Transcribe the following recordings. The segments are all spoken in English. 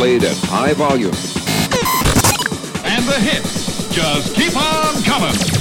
played at high volume. And the hits just keep on coming.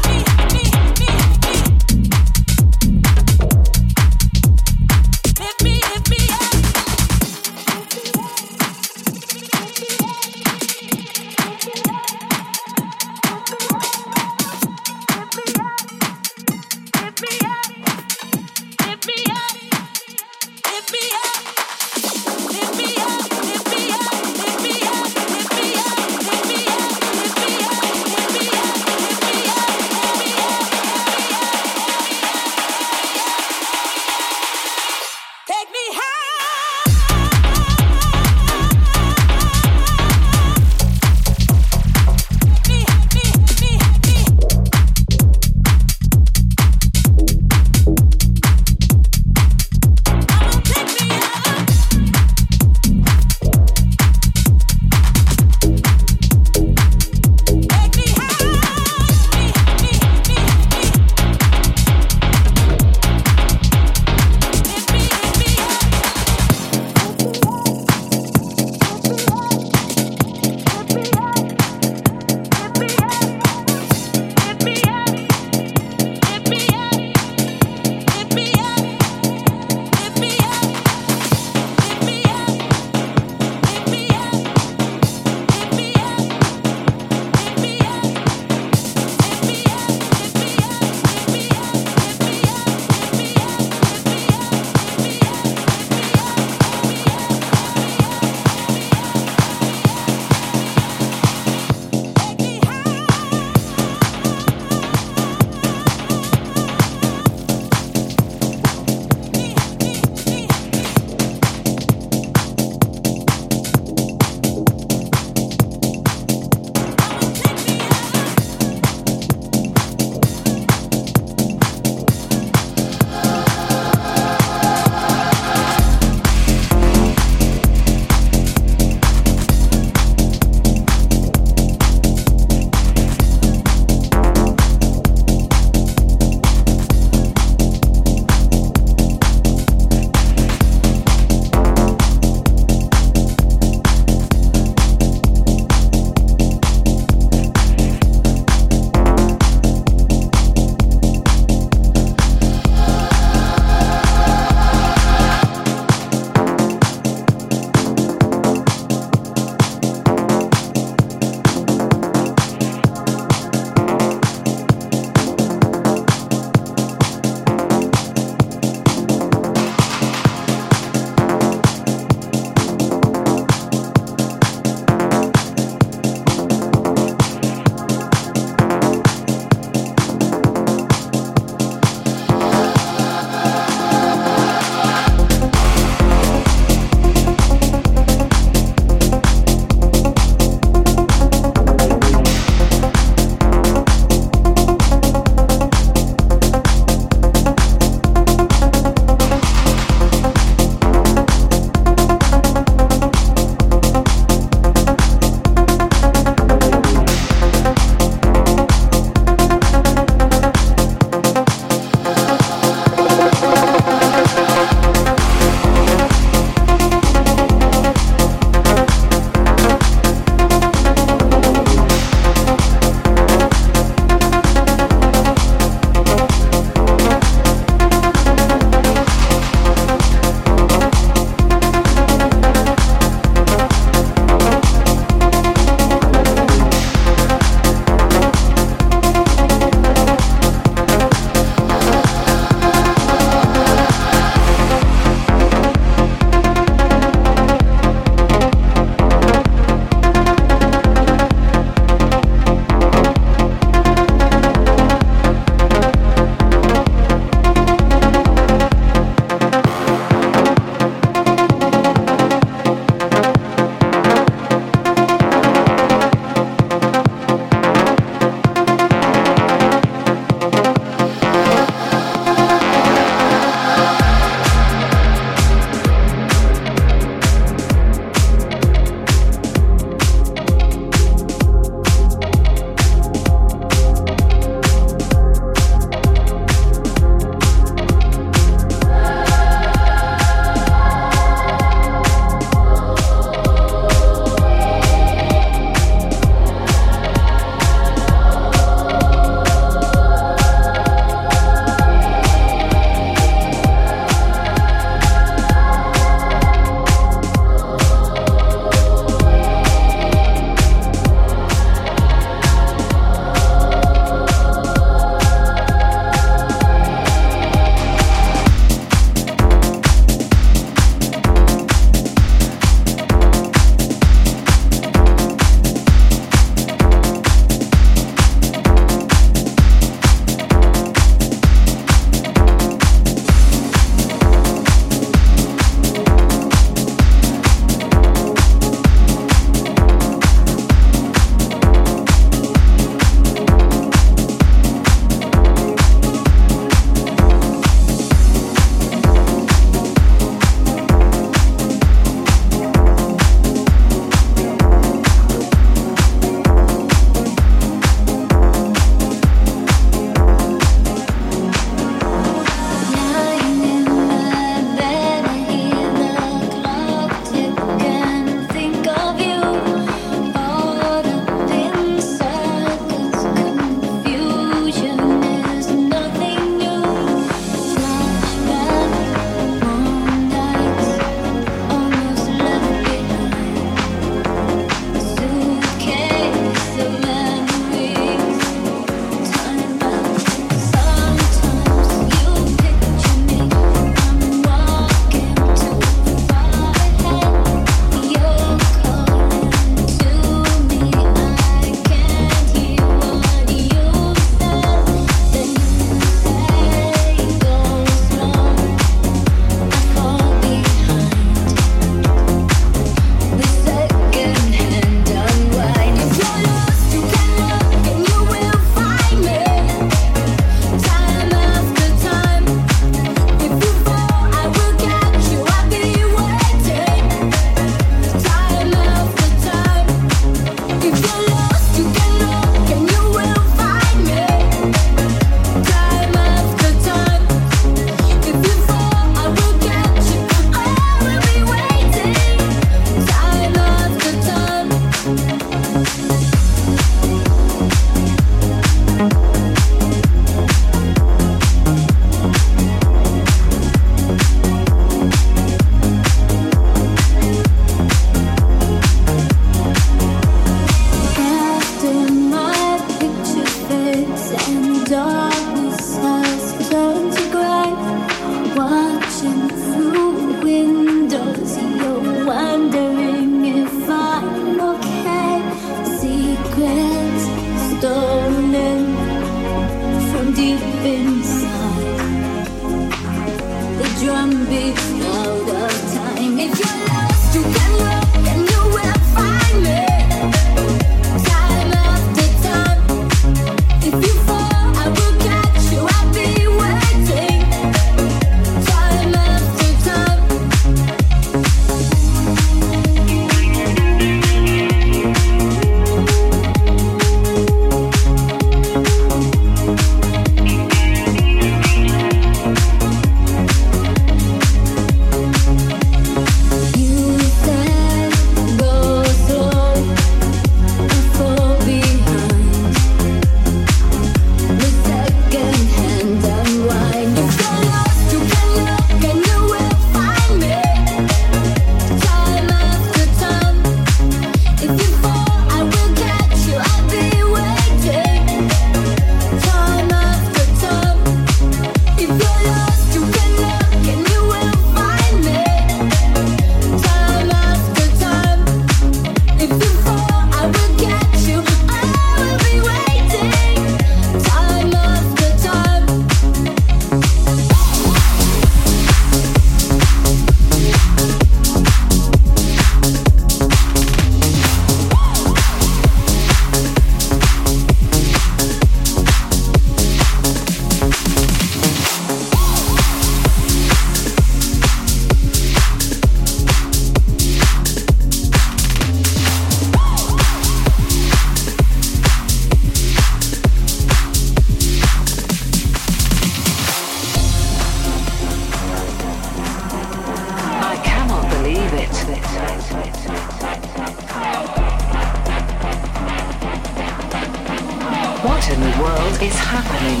is happening?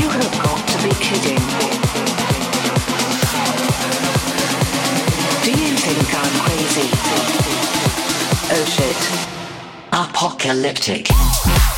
You have got to be kidding. Do you think I'm crazy? Oh shit. Apocalyptic.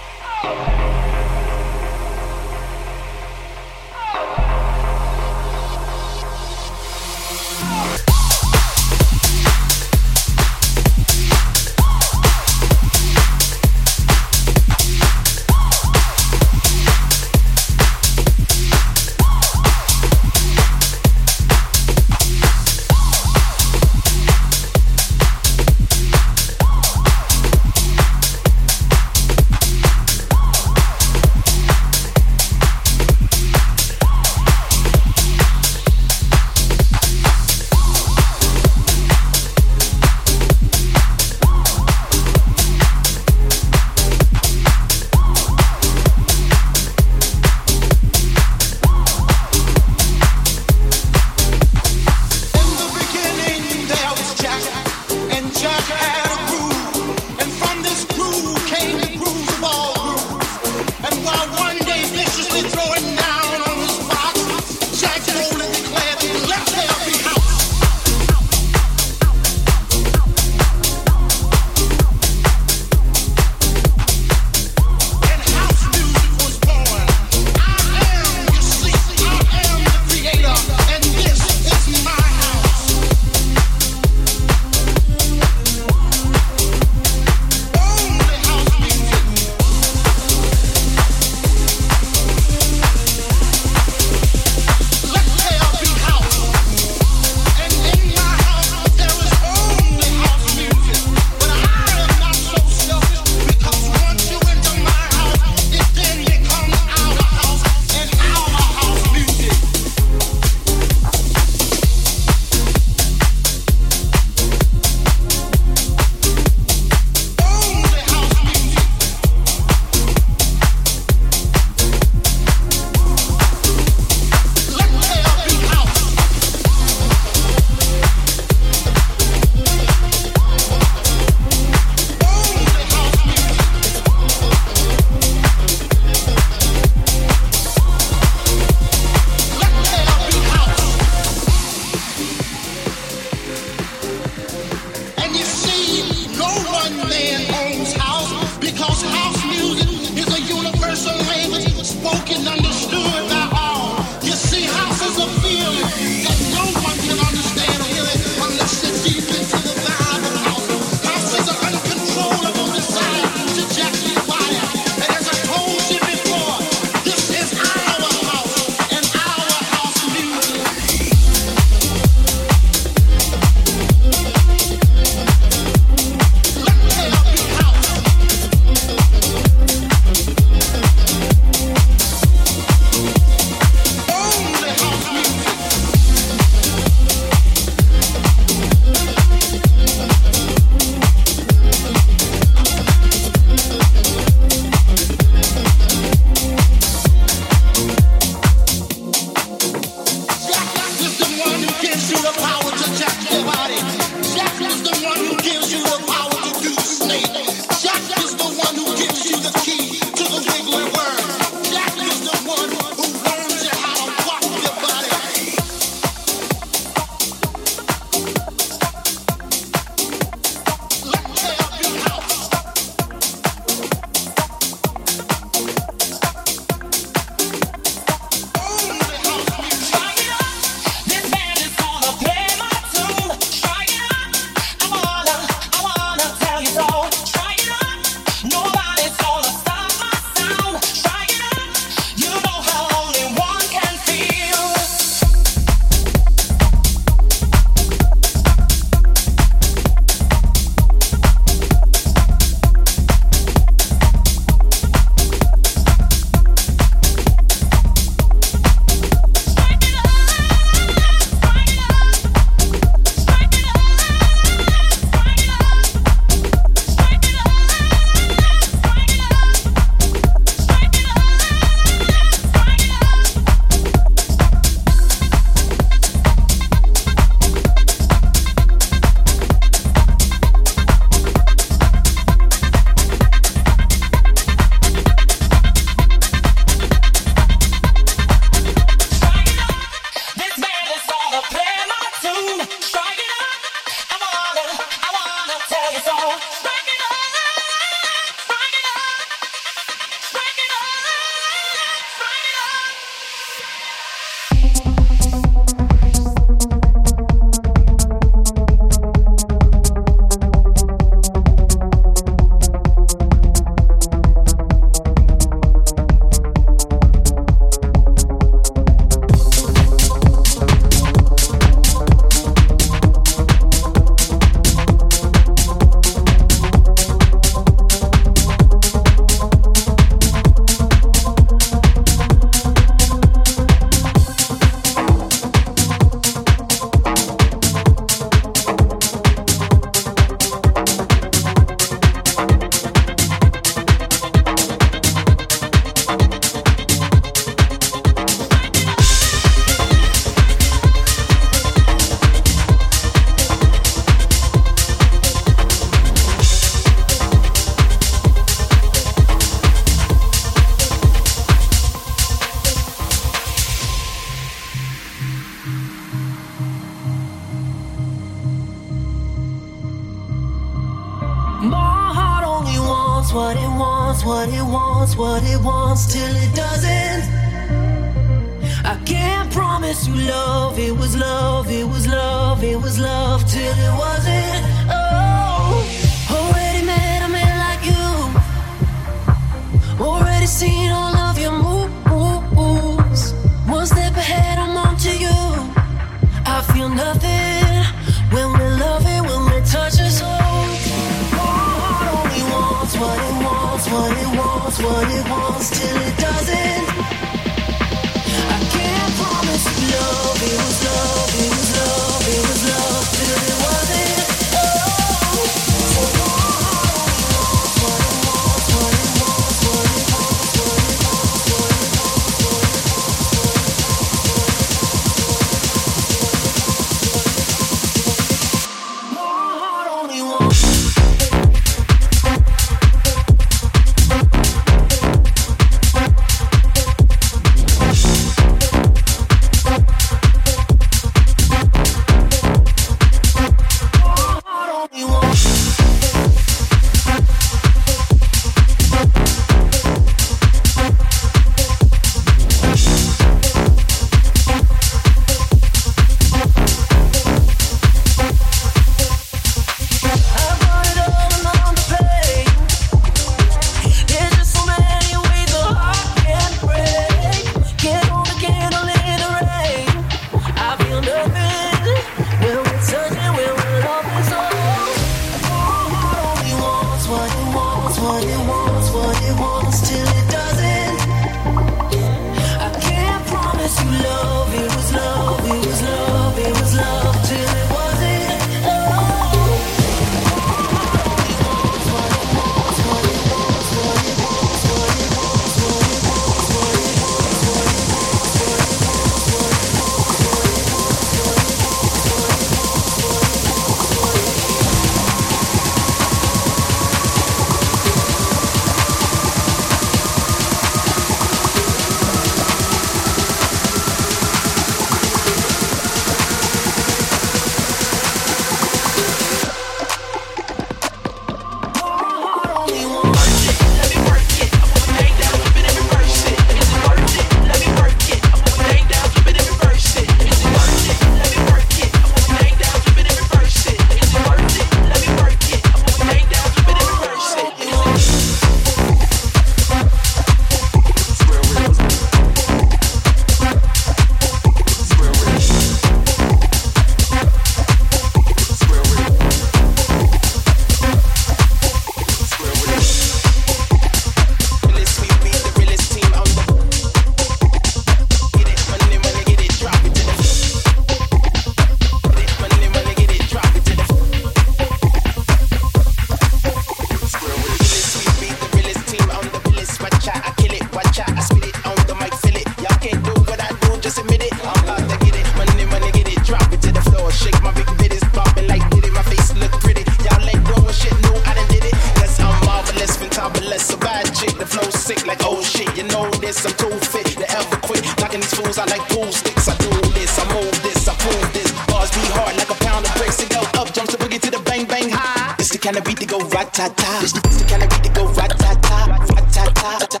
bad chick, the flow sick like oh shit. You know this, I'm too fit to ever quit. Knocking these fools, I like pool sticks. I do this, I move this, I pull this. Bars be hard like a pound of bricks. It go up, jumps the boogie to the bang bang high. This the kind of beat to go rat ta ta. This the kind of beat to go rat ta ta, rat ta ta.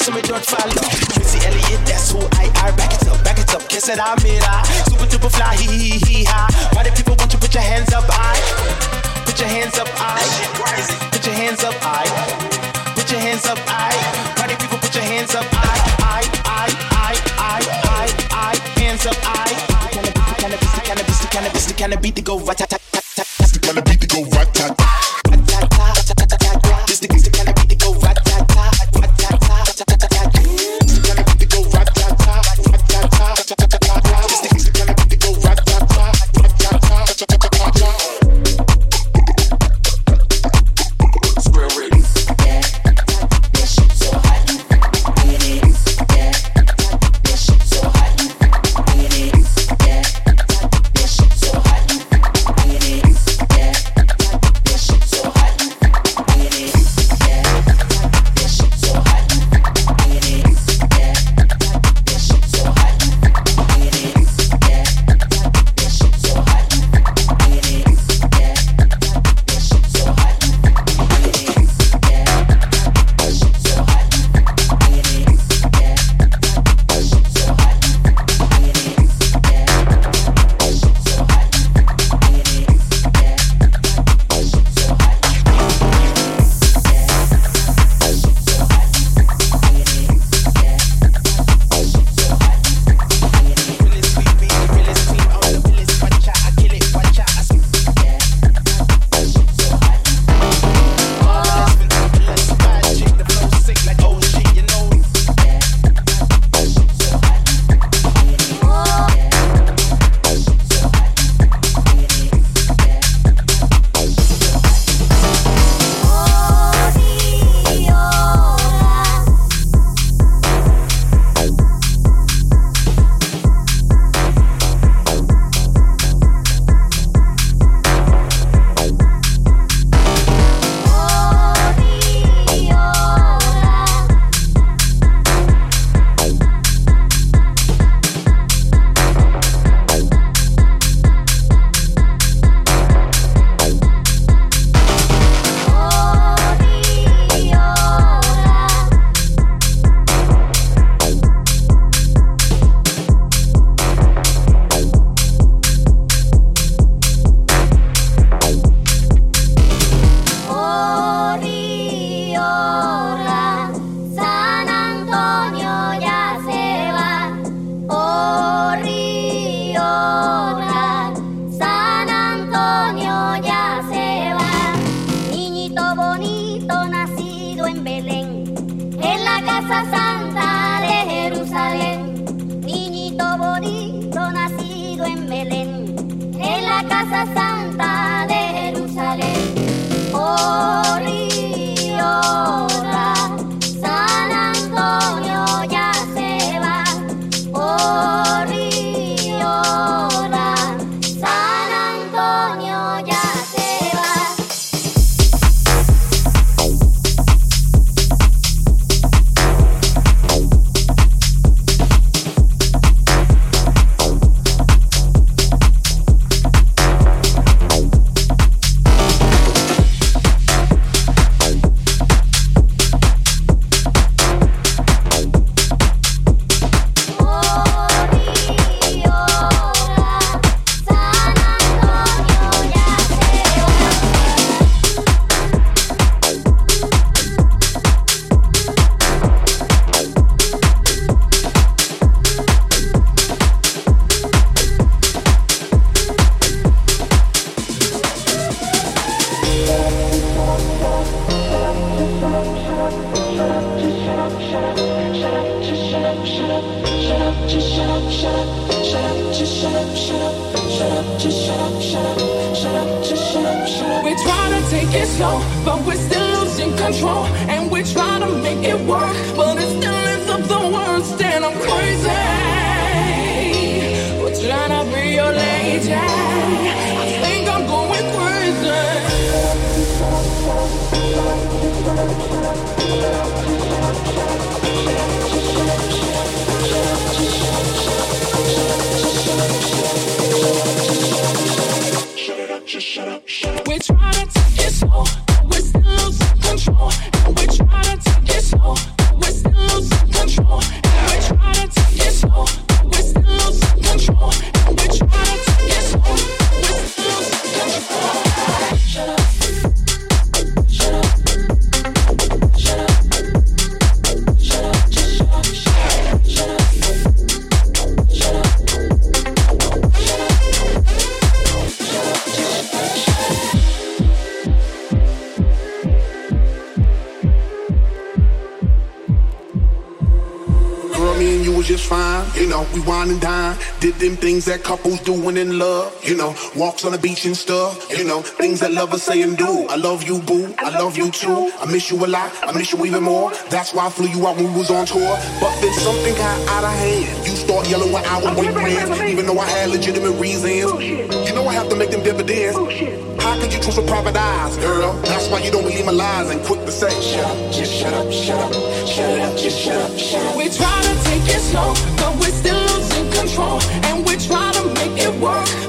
so me don't fall down. Missy Elliott, that's who I are. Back it up, back it up, kiss it, I made I. Super duper fly, hee hee hee ha. Why the people want you put your hands up, I? Put your hands up, I. Put your hands up, I. Put your hands up, I. Why the people put your hands up, I? I, I, I, I, I, I, hands up, I. Cannabis, the cannabis, the cannabis, the cannabis, the go rat things that couples do when in love. You know, walks on the beach and stuff. You know, things that lovers say and do. I love you, boo. I love you too. I miss you a lot. I miss you even more. That's why I flew you out when we was on tour. But then something got out of hand. You start yelling when I would break friends, even though I had legitimate reasons. You know I have to make them dividends. How could you trust with private eyes, girl? That's why you don't believe my lies and quick to say, shut up, just shut up, shut up, shut up, just shut up, shut up. We try to take it slow, but we're still control, and we're trying to make it work.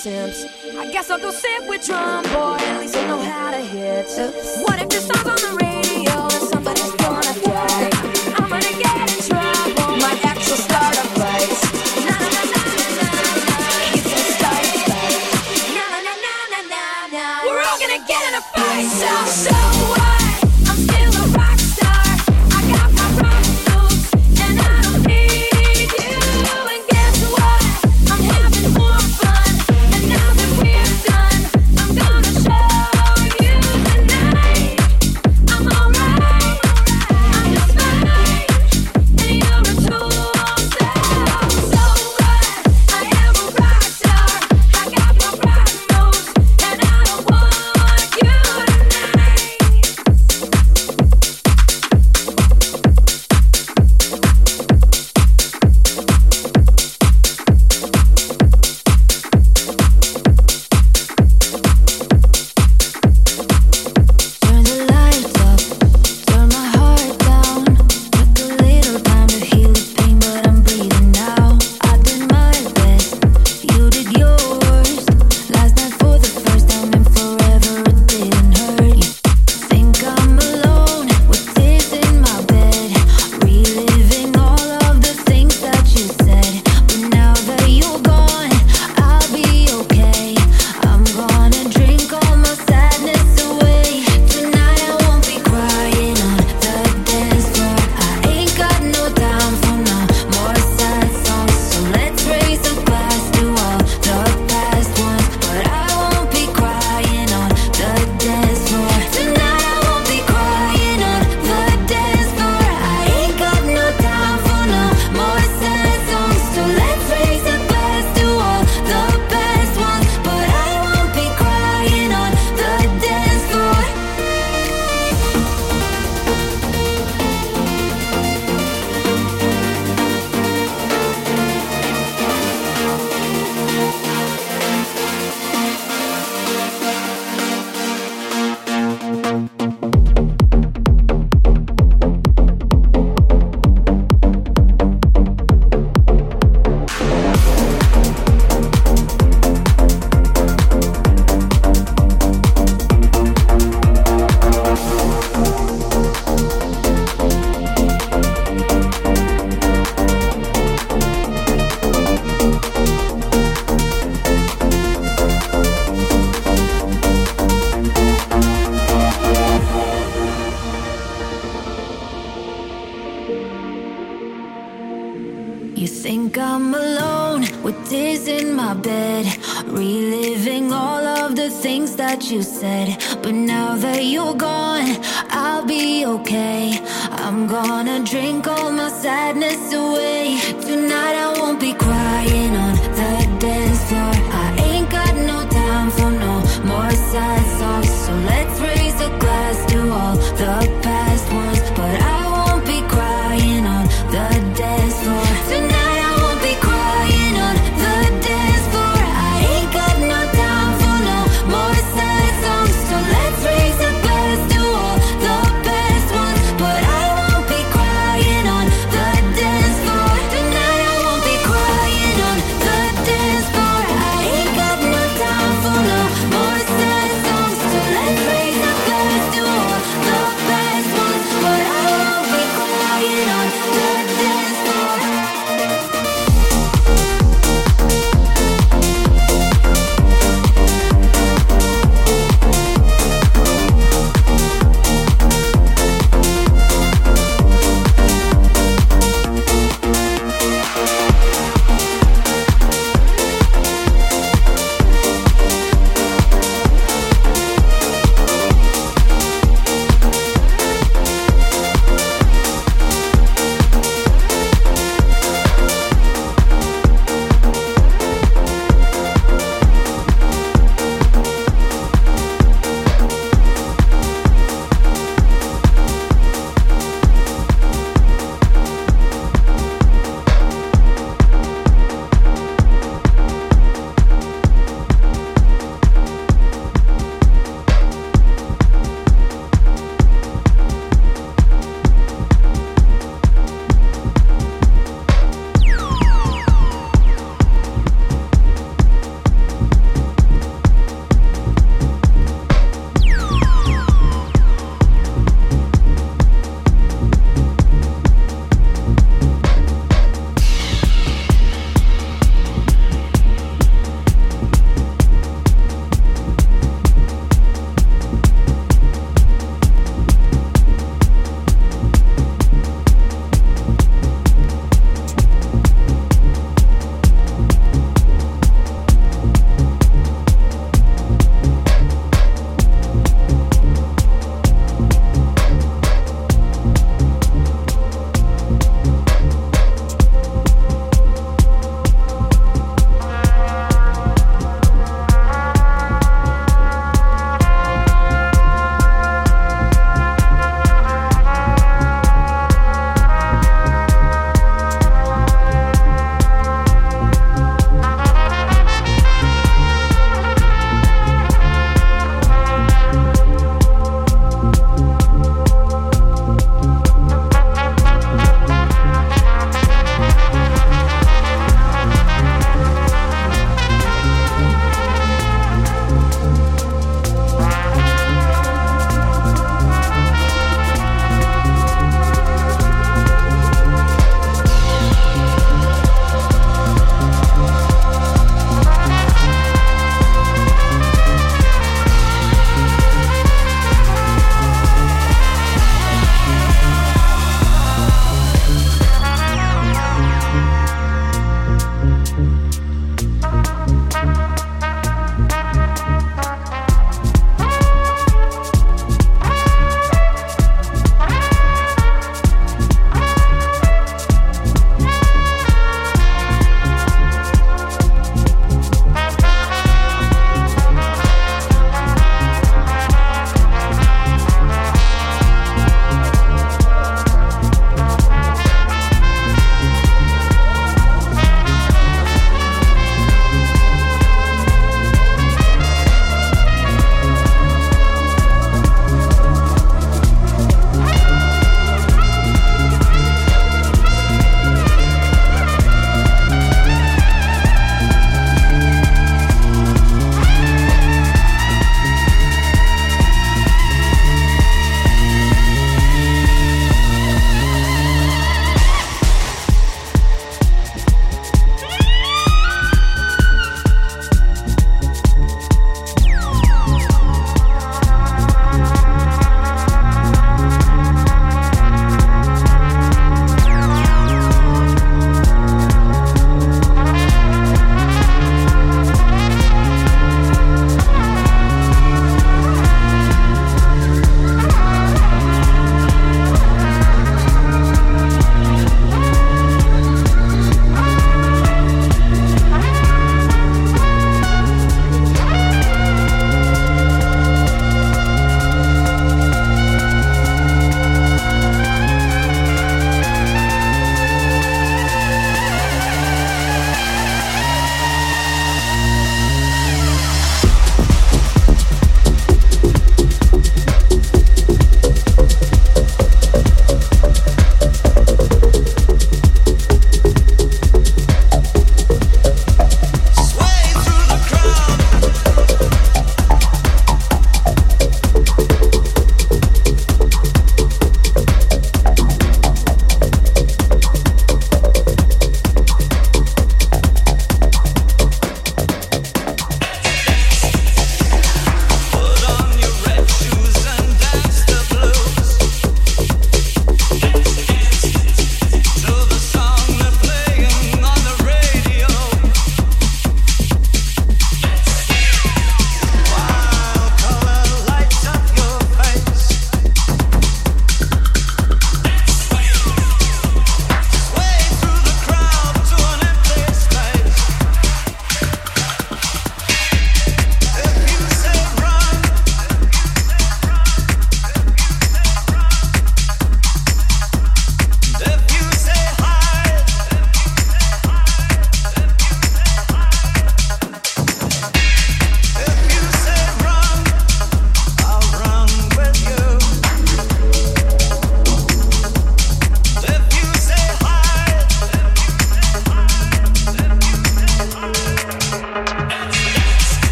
simps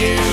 you.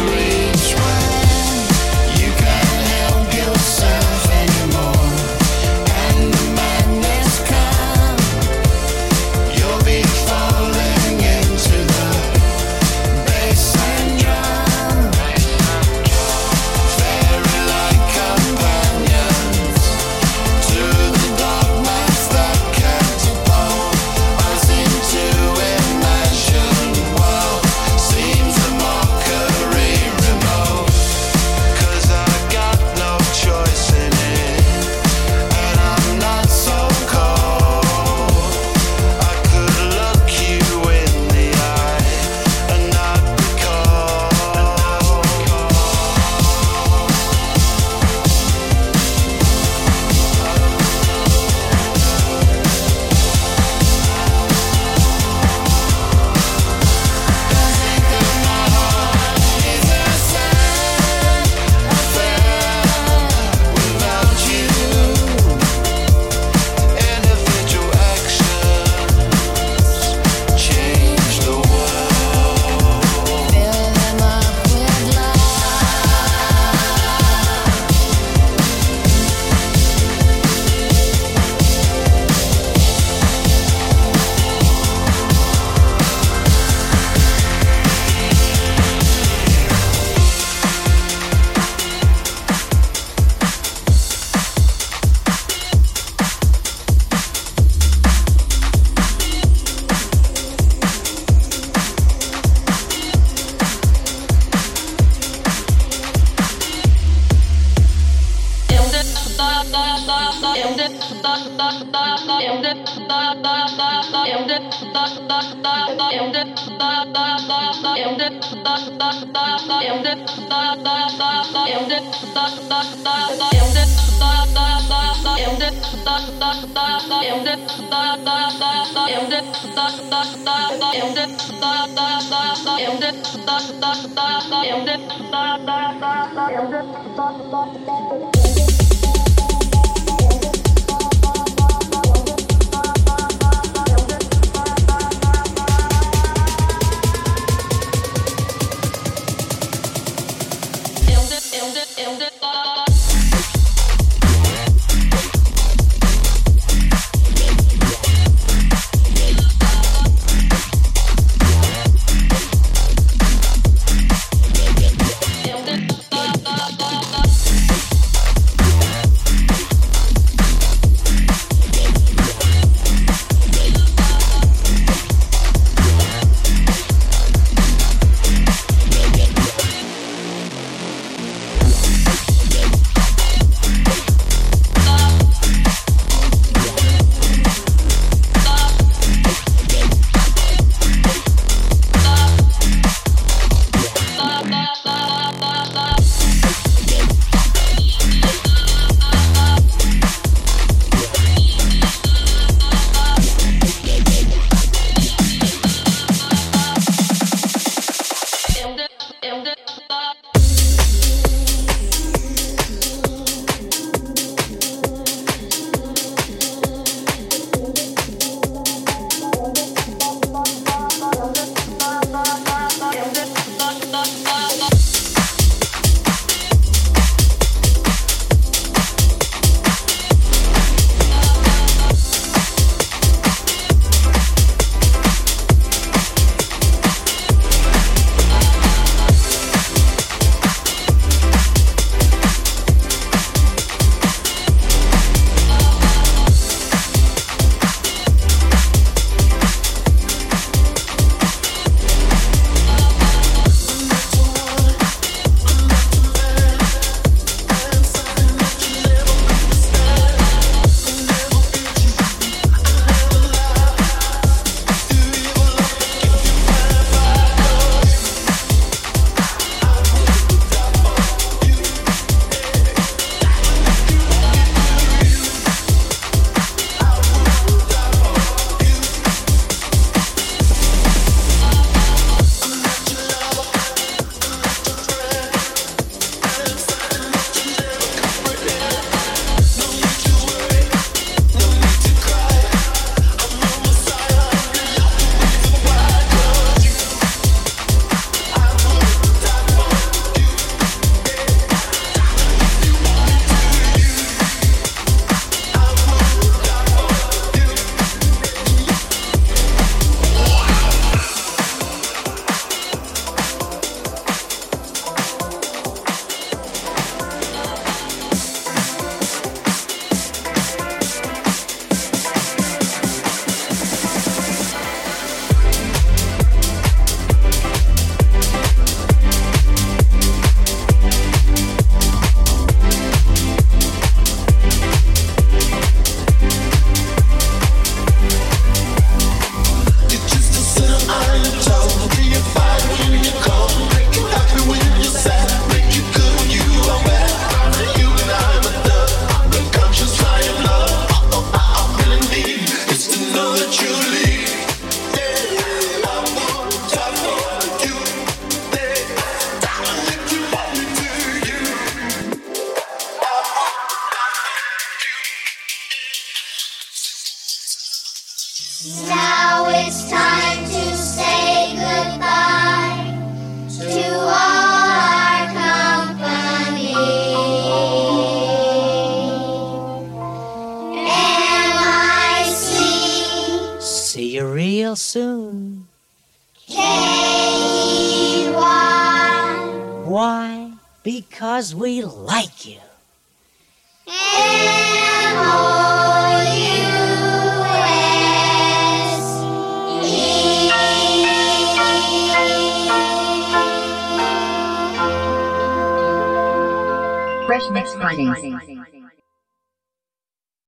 Now